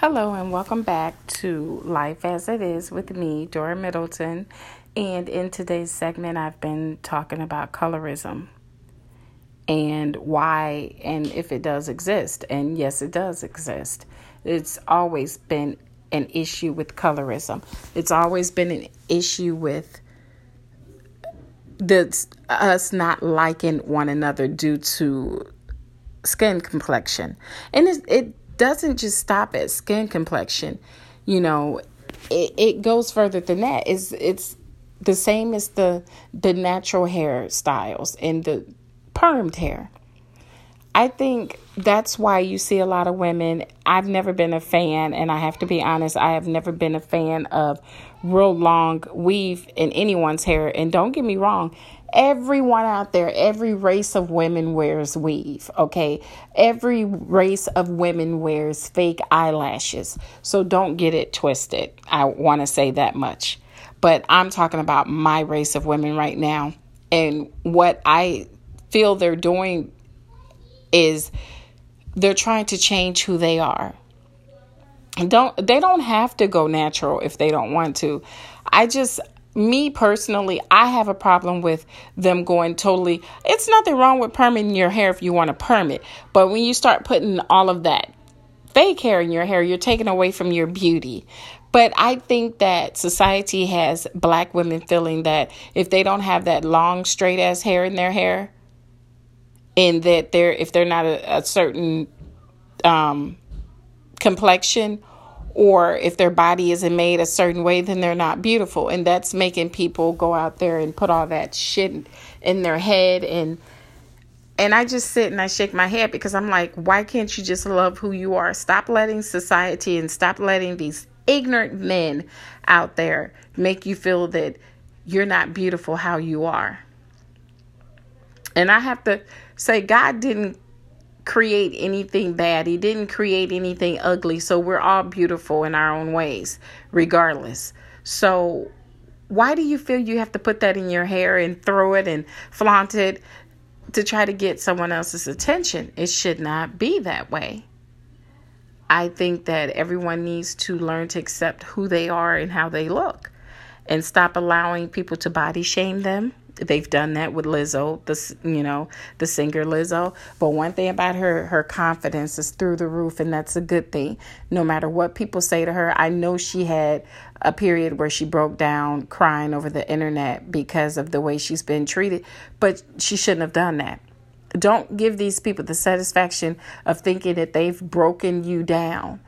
Hello, and welcome back to Life as It Is with me, Dora Middleton. And in today's segment, I've been talking about colorism and why and if it does exist. And yes, it does exist. It's always been an issue with colorism, it's always been an issue with the, us not liking one another due to skin complexion. And it, it doesn't just stop at skin complexion. You know, it, it goes further than that. It's it's the same as the the natural hairstyles and the permed hair. I think that's why you see a lot of women. I've never been a fan, and I have to be honest, I have never been a fan of real long weave in anyone's hair. And don't get me wrong, everyone out there, every race of women wears weave, okay? Every race of women wears fake eyelashes. So don't get it twisted. I want to say that much. But I'm talking about my race of women right now. And what I feel they're doing is they're trying to change who they are. Don't they don't have to go natural if they don't want to. I just me personally, I have a problem with them going totally. It's nothing wrong with perming your hair if you want to perm it, but when you start putting all of that fake hair in your hair, you're taking away from your beauty. But I think that society has black women feeling that if they don't have that long, straight ass hair in their hair, and that they're if they're not a, a certain um, complexion or if their body isn't made a certain way, then they're not beautiful. And that's making people go out there and put all that shit in their head and and I just sit and I shake my head because I'm like, why can't you just love who you are? Stop letting society and stop letting these ignorant men out there make you feel that you're not beautiful how you are. And I have to say, God didn't create anything bad. He didn't create anything ugly. So we're all beautiful in our own ways, regardless. So why do you feel you have to put that in your hair and throw it and flaunt it to try to get someone else's attention? It should not be that way. I think that everyone needs to learn to accept who they are and how they look and stop allowing people to body shame them they've done that with Lizzo, the you know the singer Lizzo. But one thing about her, her confidence is through the roof, and that's a good thing. No matter what people say to her, I know she had a period where she broke down crying over the internet because of the way she's been treated, but she shouldn't have done that. Don't give these people the satisfaction of thinking that they've broken you down.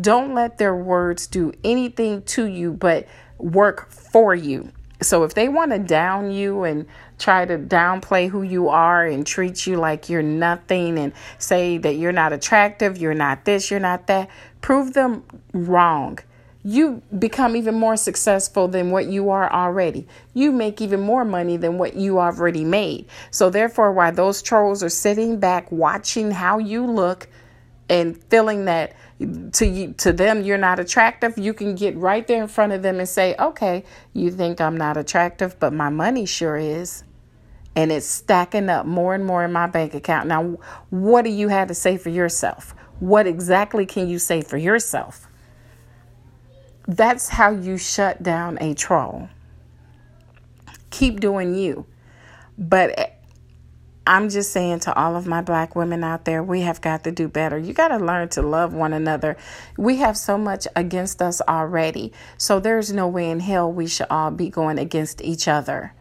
Don't let their words do anything to you but work for you. So if they want to down you and try to downplay who you are and treat you like you're nothing and say that you're not attractive, you're not this, you're not that, prove them wrong. You become even more successful than what you are already. You make even more money than what you already made. So, therefore, while those trolls are sitting back watching how you look and feeling that to you to them you're not attractive you can get right there in front of them and say okay you think i'm not attractive but my money sure is. And it's stacking up more and more in my bank account. Now what do you have to say for yourself? What exactly can you say for yourself? That's how you shut down a troll. Keep doing you. But I'm just saying to all of my black women out there, we have got to do better. You got to learn to love one another. We have so much against us already. So there's no way in hell we should all be going against each other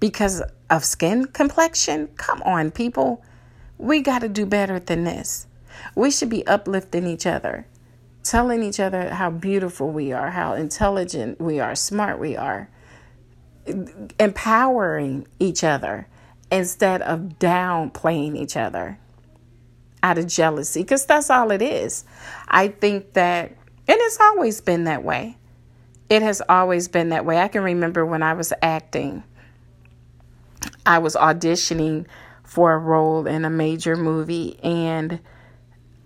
because of skin complexion. Come on, people. We got to do better than this. We should be uplifting each other, telling each other how beautiful we are, how intelligent we are, smart we are, empowering each other instead of downplaying each other out of jealousy, because that's all it is. I think that, and it's always been that way. It has always been that way. I can remember when I was acting, I was auditioning for a role in a major movie, and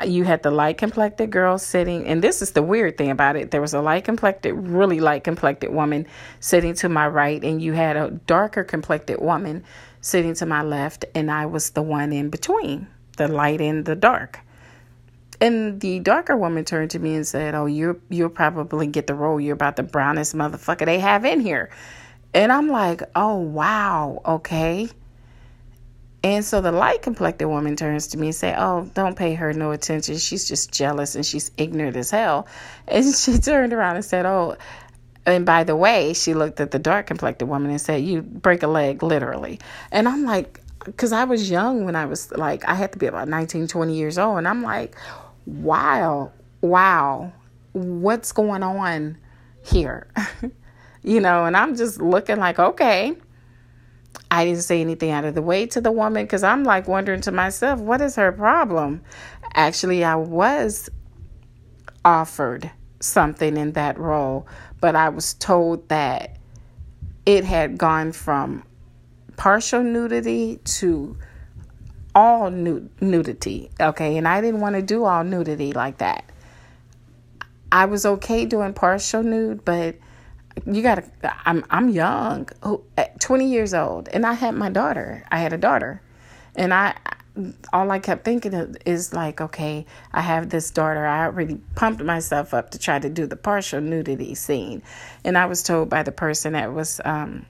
you had the light complected girl sitting, and this is the weird thing about it. There was a light complected, really light complected woman sitting to my right, and you had a darker complected woman sitting to my left, and I was the one in between, the light and the dark. And the darker woman turned to me and said, "Oh, you you'll probably get the role. You're about the brownest motherfucker they have in here." And I'm like, "Oh, wow. Okay." And so the light complected woman turns to me and say, "Oh, don't pay her no attention. She's just jealous and she's ignorant as hell." And she turned around and said, "Oh, and by the way, she looked at the dark complected woman and said, "You break a leg literally." And I'm like, because I was young when I was like, I had to be about 19, 20 years old, and I'm like, wow, wow, what's going on here? you know, and I'm just looking like, okay. I didn't say anything out of the way to the woman because I'm like wondering to myself, what is her problem? Actually, I was offered something in that role, but I was told that it had gone from partial nudity to all nudity. Okay, and I didn't want to do all nudity like that. I was okay doing partial nude, but you gotta. I'm I'm young, 20 years old, and I had my daughter. I had a daughter, and I all I kept thinking of is like, okay, I have this daughter. I already pumped myself up to try to do the partial nudity scene, and I was told by the person that was um,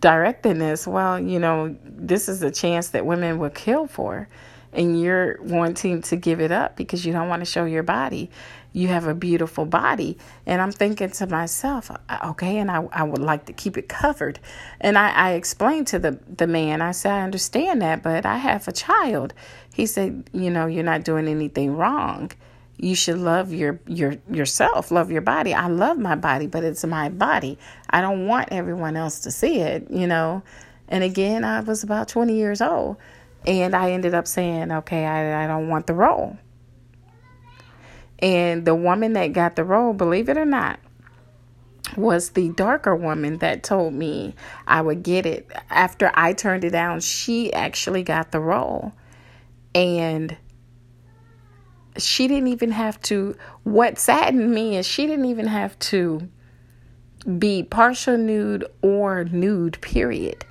directing this, well, you know, this is a chance that women will kill for, and you're wanting to give it up because you don't want to show your body you have a beautiful body. And I'm thinking to myself, okay, and I, I would like to keep it covered. And I, I explained to the, the man, I said, I understand that, but I have a child. He said, you know, you're not doing anything wrong. You should love your your yourself, love your body. I love my body, but it's my body. I don't want everyone else to see it, you know. And again, I was about 20 years old, and I ended up saying, okay, I, I don't want the role. And the woman that got the role, believe it or not, was the darker woman that told me I would get it. After I turned it down, she actually got the role. And she didn't even have to, what saddened me is she didn't even have to be partial nude or nude, period.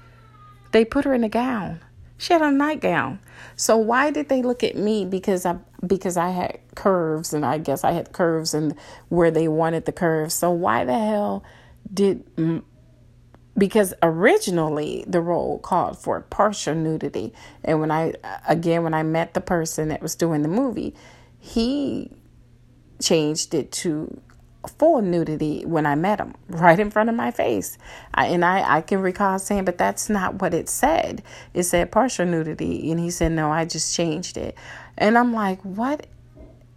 They put her in a gown. She had a nightgown. So why did they look at me because I because I had curves and I guess I had curves and where they wanted the curves. So why the hell did because originally the role called for partial nudity and when I again when I met the person that was doing the movie, he changed it to full nudity when I met him, right in front of my face. I, and I, I can recall saying, but that's not what it said. It said partial nudity. And he said, no, I just changed it. And I'm like, what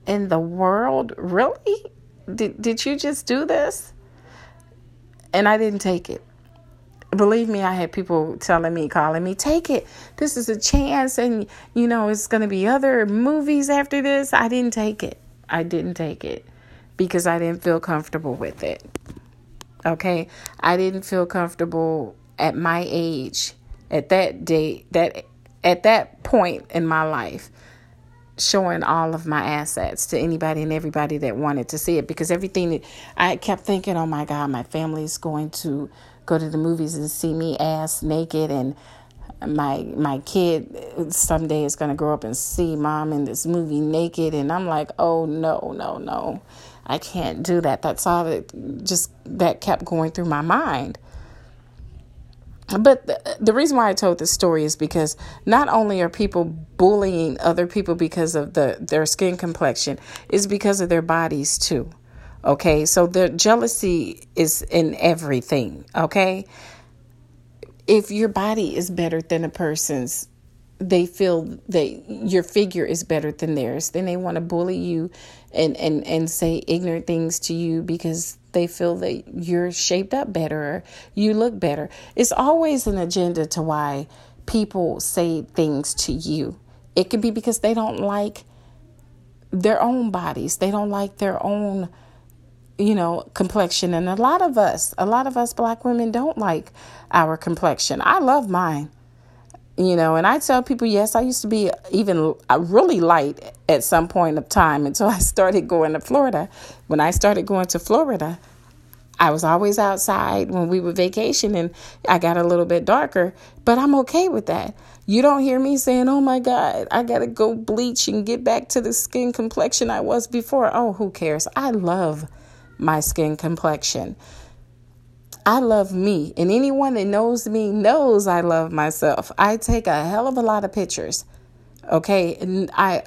in the world? Really? Did, did you just do this? And I didn't take it. Believe me, I had people telling me, calling me, take it. This is a chance. And, you know, it's going to be other movies after this. I didn't take it. I didn't take it because I didn't feel comfortable with it. Okay? I didn't feel comfortable at my age, at that date, that at that point in my life showing all of my assets to anybody and everybody that wanted to see it because everything I kept thinking, oh my God, my family's going to go to the movies and see me ass naked and my my kid someday is going to grow up and see mom in this movie naked and I'm like, "Oh no, no, no. I can't do that." That's all that just that kept going through my mind. But the, the reason why I told this story is because not only are people bullying other people because of the their skin complexion, is because of their bodies too. Okay, so the jealousy is in everything. Okay, if your body is better than a person's, they feel that your figure is better than theirs. Then they want to bully you and, and, and say ignorant things to you because they feel that you're shaped up better, you look better. It's always an agenda to why people say things to you. It could be because they don't like their own bodies, they don't like their own you know, complexion. And a lot of us, a lot of us black women don't like our complexion. I love mine, you know, and I tell people, yes, I used to be even uh, really light at some point of time until I started going to Florida. When I started going to Florida, I was always outside when we were vacation and I got a little bit darker, but I'm okay with that. You don't hear me saying, oh my God, I got to go bleach and get back to the skin complexion I was before. Oh, who cares? I love my skin complexion. I love me, and anyone that knows me knows I love myself. I take a hell of a lot of pictures. Okay, and I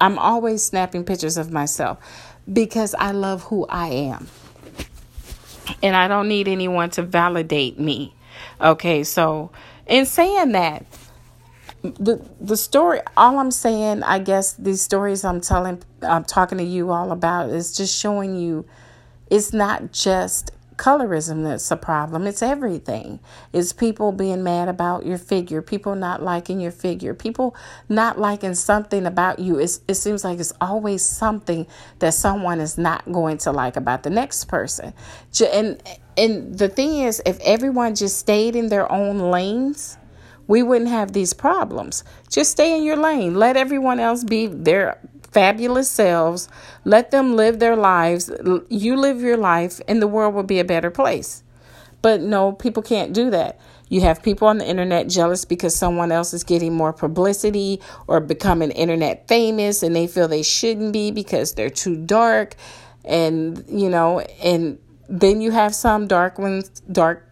I'm always snapping pictures of myself because I love who I am. And I don't need anyone to validate me. Okay, so in saying that, the the story all I'm saying, I guess these stories I'm telling I'm talking to you all about is just showing you it's not just colorism that's a problem. It's everything. It's people being mad about your figure, people not liking your figure, people not liking something about you. It's, it seems like it's always something that someone is not going to like about the next person. And and the thing is, if everyone just stayed in their own lanes, we wouldn't have these problems. Just stay in your lane. Let everyone else be their fabulous selves. Let them live their lives. You live your life, and the world will be a better place. But no, people can't do that. You have people on the internet jealous because someone else is getting more publicity or becoming internet famous and they feel they shouldn't be because they're too dark. And, you know, and then you have some dark ones, dark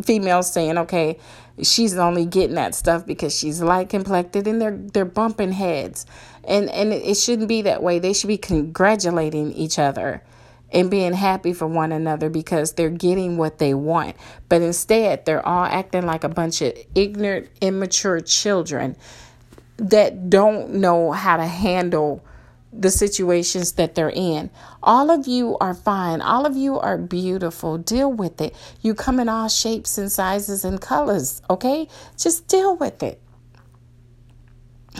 females saying, okay, she's only getting that stuff because she's light complected and they're they're bumping heads and and it shouldn't be that way they should be congratulating each other and being happy for one another because they're getting what they want but instead they're all acting like a bunch of ignorant immature children that don't know how to handle the situations that they're in. All of you are fine. All of you are beautiful. Deal with it. You come in all shapes and sizes and colors, okay? Just deal with it.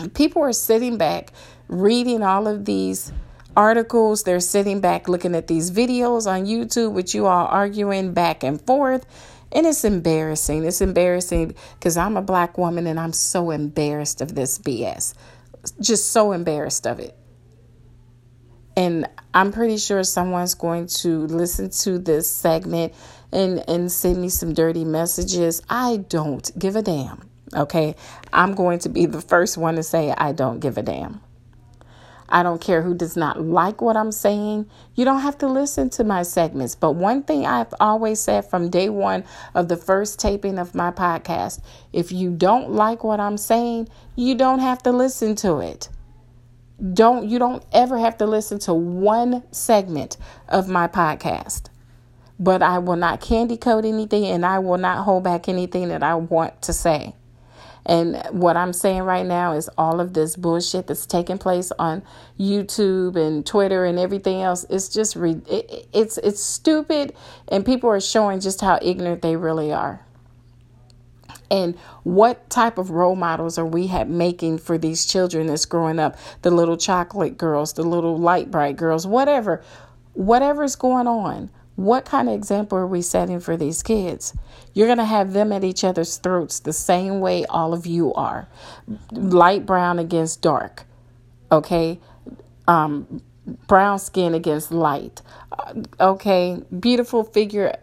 People are sitting back reading all of these articles. They're sitting back looking at these videos on YouTube with you all arguing back and forth. And it's embarrassing. It's embarrassing because I'm a black woman and I'm so embarrassed of this BS. Just so embarrassed of it. And I'm pretty sure someone's going to listen to this segment and, and send me some dirty messages. I don't give a damn. Okay. I'm going to be the first one to say I don't give a damn. I don't care who does not like what I'm saying. You don't have to listen to my segments. But one thing I've always said from day one of the first taping of my podcast if you don't like what I'm saying, you don't have to listen to it don't you don't ever have to listen to one segment of my podcast but i will not candy coat anything and i will not hold back anything that i want to say and what i'm saying right now is all of this bullshit that's taking place on youtube and twitter and everything else it's just re- it, it's it's stupid and people are showing just how ignorant they really are. And what type of role models are we making for these children that's growing up? The little chocolate girls the little light bright girls whatever whatever's going on what kind of example are we setting for these kids you're going to have them at each other's throats the same way all of you are light brown against dark okay um brown skin against light uh, okay beautiful figure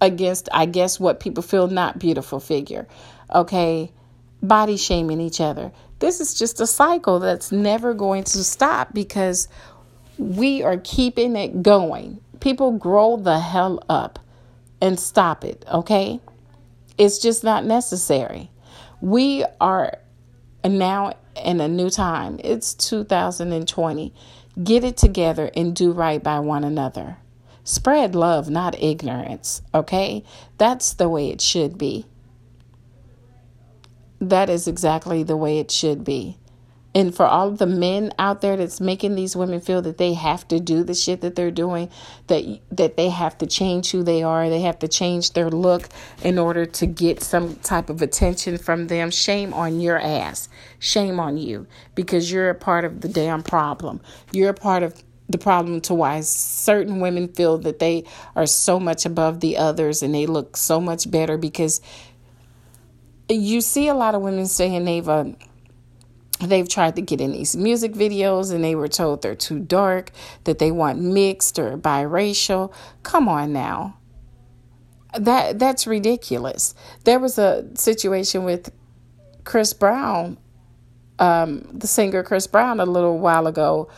against, I guess, what people feel not beautiful figure. Okay, body shaming each other. This is just a cycle that's never going to stop because we are keeping it going. People grow the hell up and stop it, okay? It's just not necessary. We are now in a new time. It's 2020. Get it together and do right by one another. Spread love, not ignorance, okay? That's the way it should be. That is exactly the way it should be. And for all the men out there that's making these women feel that they have to do the shit that they're doing, that that they have to change who they are, they have to change their look in order to get some type of attention from them, shame on your ass. Shame on you because you're a part of the damn problem. You're a part of the problem to why certain women feel that they are so much above the others and they look so much better because you see a lot of women saying they've uh, they've tried to get in these music videos and they were told they're too dark, that they want mixed or biracial. Come on now. that that's ridiculous. There was a situation with Chris Brown, um, the singer Chris Brown, a little while ago,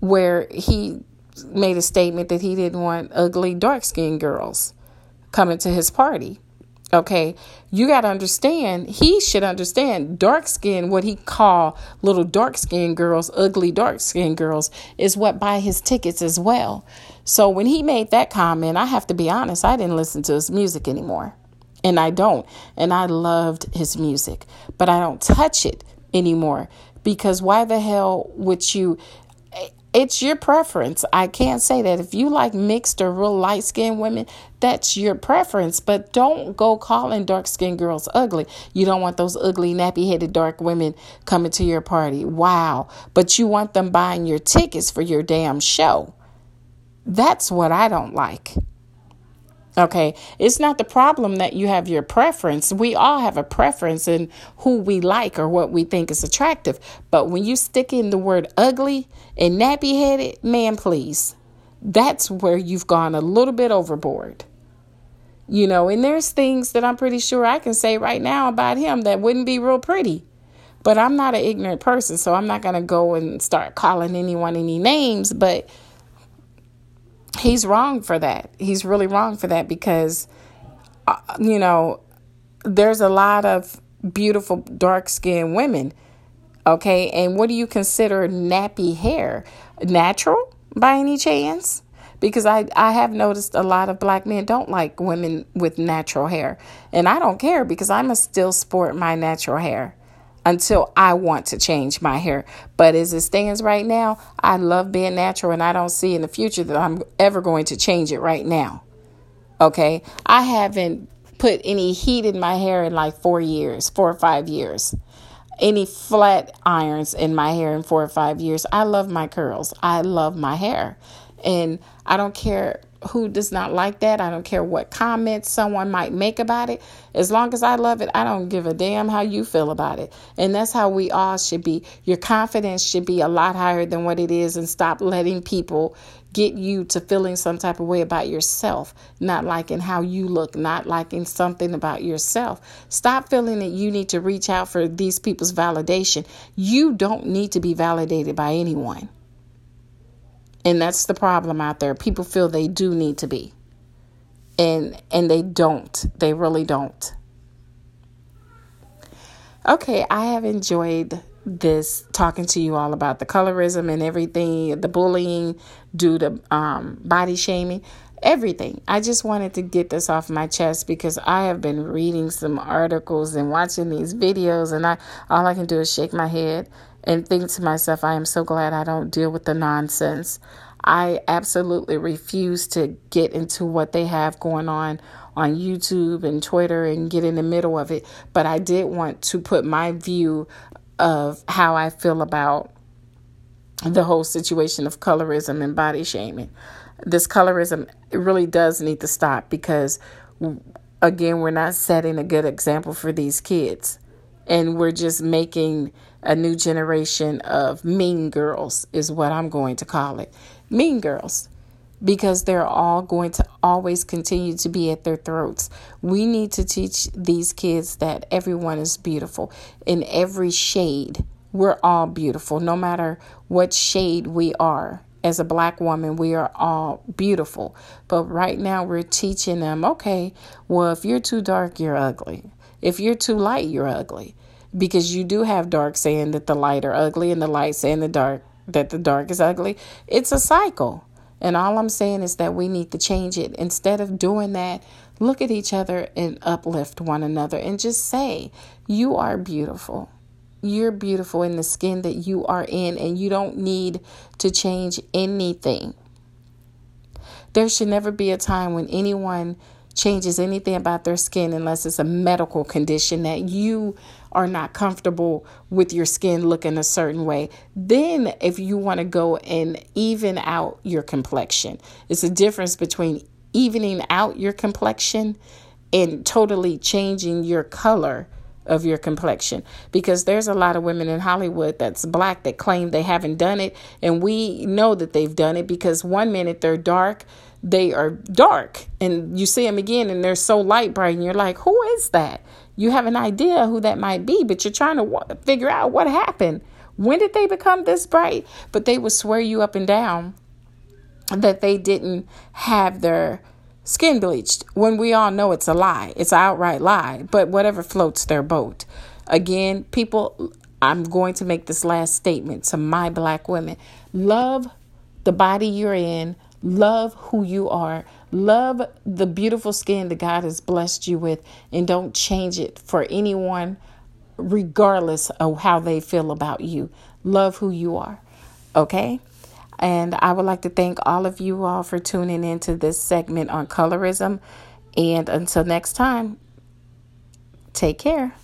where he made a statement that he didn't want ugly dark skinned girls coming to his party. Okay, you got to understand, he should understand dark skin, what he call little dark skinned girls, ugly dark skinned girls, is what buy his tickets as well. So when he made that comment, I have to be honest, I didn't listen to his music anymore. And I don't. And I loved his music, but I don't touch it anymore because why the hell would you it's your preference. I can't say that. If you like mixed or real light skinned women, that's your preference. But don't go calling dark skinned girls ugly. You don't want those ugly, nappy headed dark women coming to your party. Wow. But you want them buying your tickets for your damn show. That's what I don't like. Okay, it's not the problem that you have your preference. We all have a preference in who we like or what we think is attractive. But when you stick in the word ugly and nappy headed, man, please, that's where you've gone a little bit overboard. You know, and there's things that I'm pretty sure I can say right now about him that wouldn't be real pretty. But I'm not an ignorant person, so I'm not going to go and start calling anyone any names. But he's wrong for that. He's really wrong for that because, uh, you know, there's a lot of beautiful dark skinned women. Okay. And what do you consider nappy hair? Natural by any chance? Because I, I have noticed a lot of black men don't like women with natural hair. And I don't care because I must still sport my natural hair until I want to change my hair. But as it stands right now, I love being natural and I don't see in the future that I'm ever going to change it right now. Okay? I haven't put any heat in my hair in like four years, four or five years. Any flat irons in my hair in four or five years. I love my curls. I love my hair. And I don't care who does not like that. I don't care what comments someone might make about it. As long as I love it, I don't give a damn how you feel about it. And that's how we all should be. Your confidence should be a lot higher than what it is and stop letting people get you to feeling some type of way about yourself, not liking how you look, not liking something about yourself. Stop feeling that you need to reach out for these people's validation. You don't need to be validated by anyone. And that's the problem out there. People feel they do need to be. And and they don't. They really don't. Okay, I have enjoyed this talking to you all about the colorism and everything, the bullying due to um, body shaming, everything. I just wanted to get this off my chest because I have been reading some articles and watching these videos, and I all I can do is shake my head and think to myself, I am so glad I don't deal with the nonsense. I absolutely refuse to get into what they have going on on YouTube and Twitter and get in the middle of it. But I did want to put my view of how I feel about the whole situation of colorism and body shaming. This colorism really does need to stop because, again, we're not setting a good example for these kids. And we're just making a new generation of mean girls, is what I'm going to call it. Mean girls. Because they're all going to always continue to be at their throats. We need to teach these kids that everyone is beautiful in every shade. We're all beautiful, no matter what shade we are as a black woman, we are all beautiful. But right now, we're teaching them okay, well, if you're too dark, you're ugly. If you're too light, you're ugly because you do have dark saying that the light are ugly and the light saying the dark that the dark is ugly. It's a cycle. And all I'm saying is that we need to change it. Instead of doing that, look at each other and uplift one another and just say, You are beautiful. You're beautiful in the skin that you are in, and you don't need to change anything. There should never be a time when anyone changes anything about their skin unless it's a medical condition that you are not comfortable with your skin looking a certain way. Then, if you want to go and even out your complexion, it's a difference between evening out your complexion and totally changing your color of your complexion because there's a lot of women in Hollywood that's black that claim they haven't done it and we know that they've done it because one minute they're dark they are dark and you see them again and they're so light bright and you're like, who is that? You have an idea who that might be, but you're trying to figure out what happened. When did they become this bright? But they would swear you up and down that they didn't have their skin bleached when we all know it's a lie. It's an outright lie, but whatever floats their boat. Again, people, I'm going to make this last statement to my black women love the body you're in, love who you are, love the beautiful skin that God has blessed you with, and don't change it for anyone, regardless of how they feel about you. Love who you are. Okay? And I would like to thank all of you all for tuning into this segment on colorism. And until next time, take care.